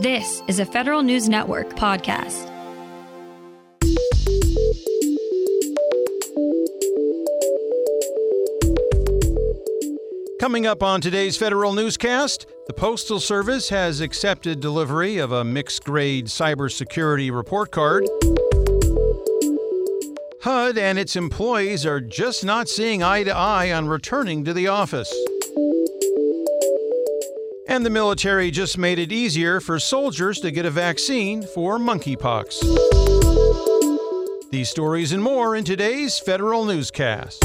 This is a Federal News Network podcast. Coming up on today's Federal Newscast, the Postal Service has accepted delivery of a mixed grade cybersecurity report card. HUD and its employees are just not seeing eye to eye on returning to the office. And the military just made it easier for soldiers to get a vaccine for monkeypox. These stories and more in today's Federal Newscast.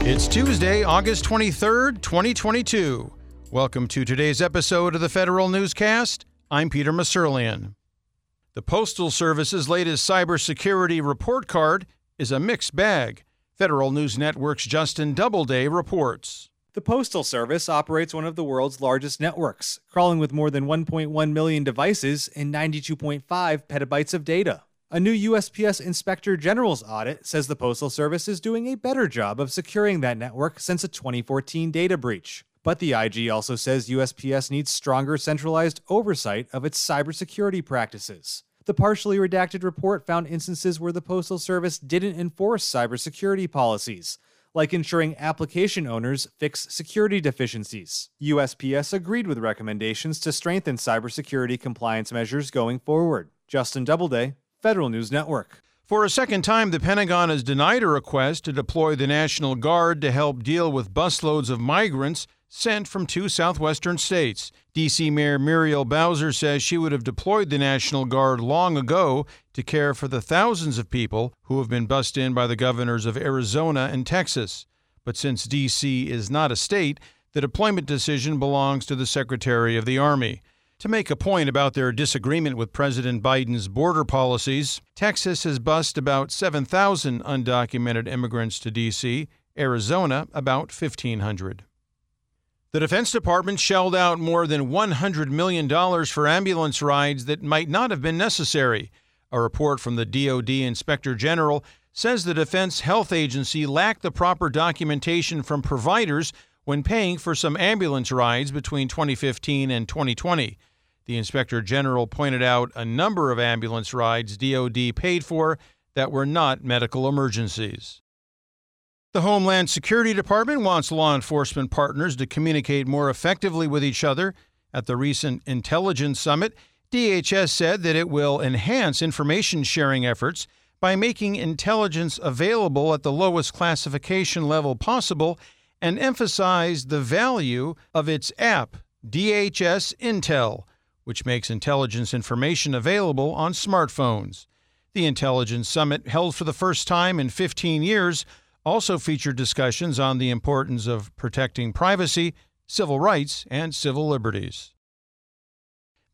It's Tuesday, August 23rd, 2022. Welcome to today's episode of the Federal Newscast. I'm Peter Musurlian. The Postal Service's latest cybersecurity report card is a mixed bag. Federal News Network's Justin Doubleday reports. The Postal Service operates one of the world's largest networks, crawling with more than 1.1 million devices and 92.5 petabytes of data. A new USPS Inspector General's audit says the Postal Service is doing a better job of securing that network since a 2014 data breach. But the IG also says USPS needs stronger centralized oversight of its cybersecurity practices. The partially redacted report found instances where the Postal Service didn't enforce cybersecurity policies, like ensuring application owners fix security deficiencies. USPS agreed with recommendations to strengthen cybersecurity compliance measures going forward. Justin Doubleday, Federal News Network. For a second time, the Pentagon has denied a request to deploy the National Guard to help deal with busloads of migrants sent from two southwestern states. D.C. Mayor Muriel Bowser says she would have deployed the National Guard long ago to care for the thousands of people who have been bussed in by the governors of Arizona and Texas. But since D.C. is not a state, the deployment decision belongs to the Secretary of the Army. To make a point about their disagreement with President Biden's border policies, Texas has bussed about 7,000 undocumented immigrants to D.C., Arizona, about 1,500. The Defense Department shelled out more than $100 million for ambulance rides that might not have been necessary. A report from the DoD Inspector General says the Defense Health Agency lacked the proper documentation from providers when paying for some ambulance rides between 2015 and 2020. The Inspector General pointed out a number of ambulance rides DoD paid for that were not medical emergencies. The Homeland Security Department wants law enforcement partners to communicate more effectively with each other. At the recent Intelligence Summit, DHS said that it will enhance information sharing efforts by making intelligence available at the lowest classification level possible and emphasized the value of its app, DHS Intel, which makes intelligence information available on smartphones. The Intelligence Summit, held for the first time in 15 years, also featured discussions on the importance of protecting privacy, civil rights, and civil liberties.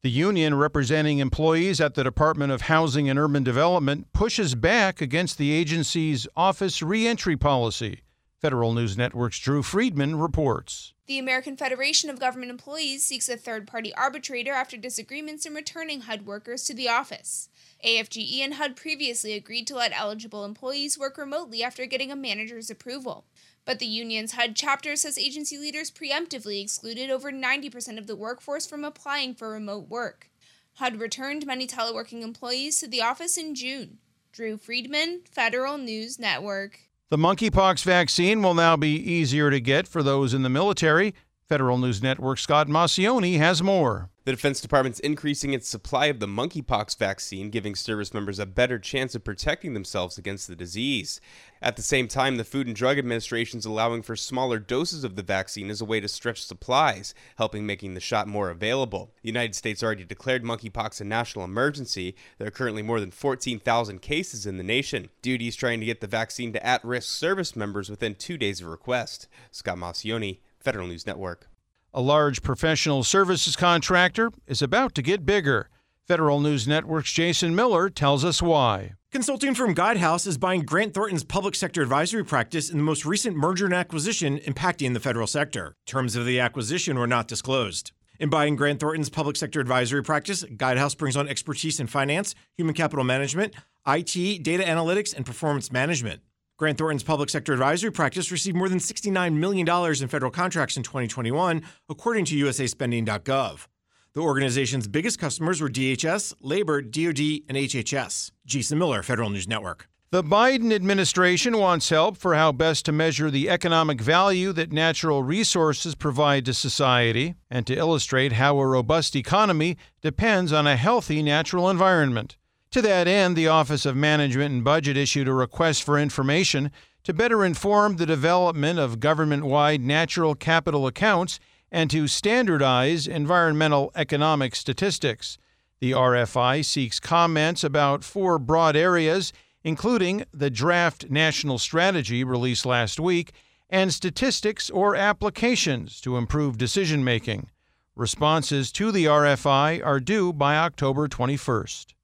The union representing employees at the Department of Housing and Urban Development pushes back against the agency's office reentry policy. Federal News Network's Drew Friedman reports. The American Federation of Government Employees seeks a third party arbitrator after disagreements in returning HUD workers to the office. AFGE and HUD previously agreed to let eligible employees work remotely after getting a manager's approval. But the union's HUD chapter says agency leaders preemptively excluded over 90% of the workforce from applying for remote work. HUD returned many teleworking employees to the office in June. Drew Friedman, Federal News Network. The monkeypox vaccine will now be easier to get for those in the military. Federal News Network Scott Maucione has more. The Defense Department's increasing its supply of the monkeypox vaccine, giving service members a better chance of protecting themselves against the disease. At the same time, the Food and Drug Administration is allowing for smaller doses of the vaccine as a way to stretch supplies, helping making the shot more available. The United States already declared monkeypox a national emergency. There are currently more than 14,000 cases in the nation. DoD is trying to get the vaccine to at-risk service members within two days of request. Scott Maucione, Federal News Network. A large professional services contractor is about to get bigger. Federal News Network's Jason Miller tells us why. Consulting firm Guidehouse is buying Grant Thornton's public sector advisory practice in the most recent merger and acquisition impacting the federal sector. Terms of the acquisition were not disclosed. In buying Grant Thornton's public sector advisory practice, Guidehouse brings on expertise in finance, human capital management, IT, data analytics, and performance management. Grant Thornton's public sector advisory practice received more than $69 million in federal contracts in 2021, according to usaspending.gov. The organization's biggest customers were DHS, Labor, DoD, and HHS. Jason Miller, Federal News Network. The Biden administration wants help for how best to measure the economic value that natural resources provide to society and to illustrate how a robust economy depends on a healthy natural environment. To that end, the Office of Management and Budget issued a request for information to better inform the development of government wide natural capital accounts and to standardize environmental economic statistics. The RFI seeks comments about four broad areas including the draft national strategy released last week and statistics or applications to improve decision making. Responses to the RFI are due by October 21st.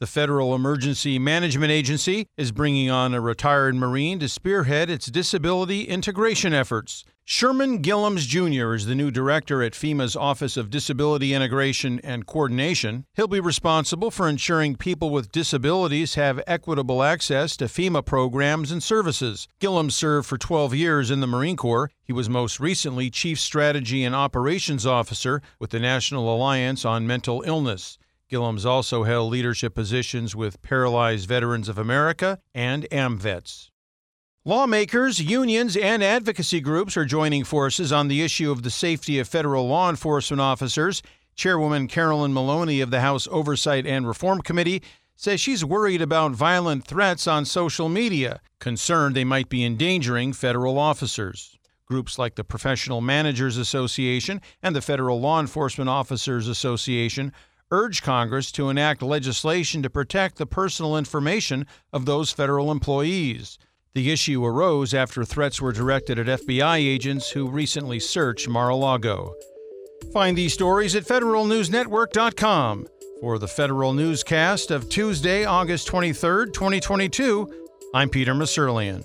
The Federal Emergency Management Agency is bringing on a retired Marine to spearhead its disability integration efforts. Sherman Gillums Jr. is the new director at FEMA's Office of Disability Integration and Coordination. He'll be responsible for ensuring people with disabilities have equitable access to FEMA programs and services. Gillums served for 12 years in the Marine Corps. He was most recently Chief Strategy and Operations Officer with the National Alliance on Mental Illness. Gillums also held leadership positions with Paralyzed Veterans of America and AMVETS. Lawmakers, unions, and advocacy groups are joining forces on the issue of the safety of federal law enforcement officers. Chairwoman Carolyn Maloney of the House Oversight and Reform Committee says she's worried about violent threats on social media, concerned they might be endangering federal officers. Groups like the Professional Managers Association and the Federal Law Enforcement Officers Association urge Congress to enact legislation to protect the personal information of those federal employees. The issue arose after threats were directed at FBI agents who recently searched Mar a Lago. Find these stories at federalnewsnetwork.com. For the Federal Newscast of Tuesday, August 23, 2022, I'm Peter Musurlian.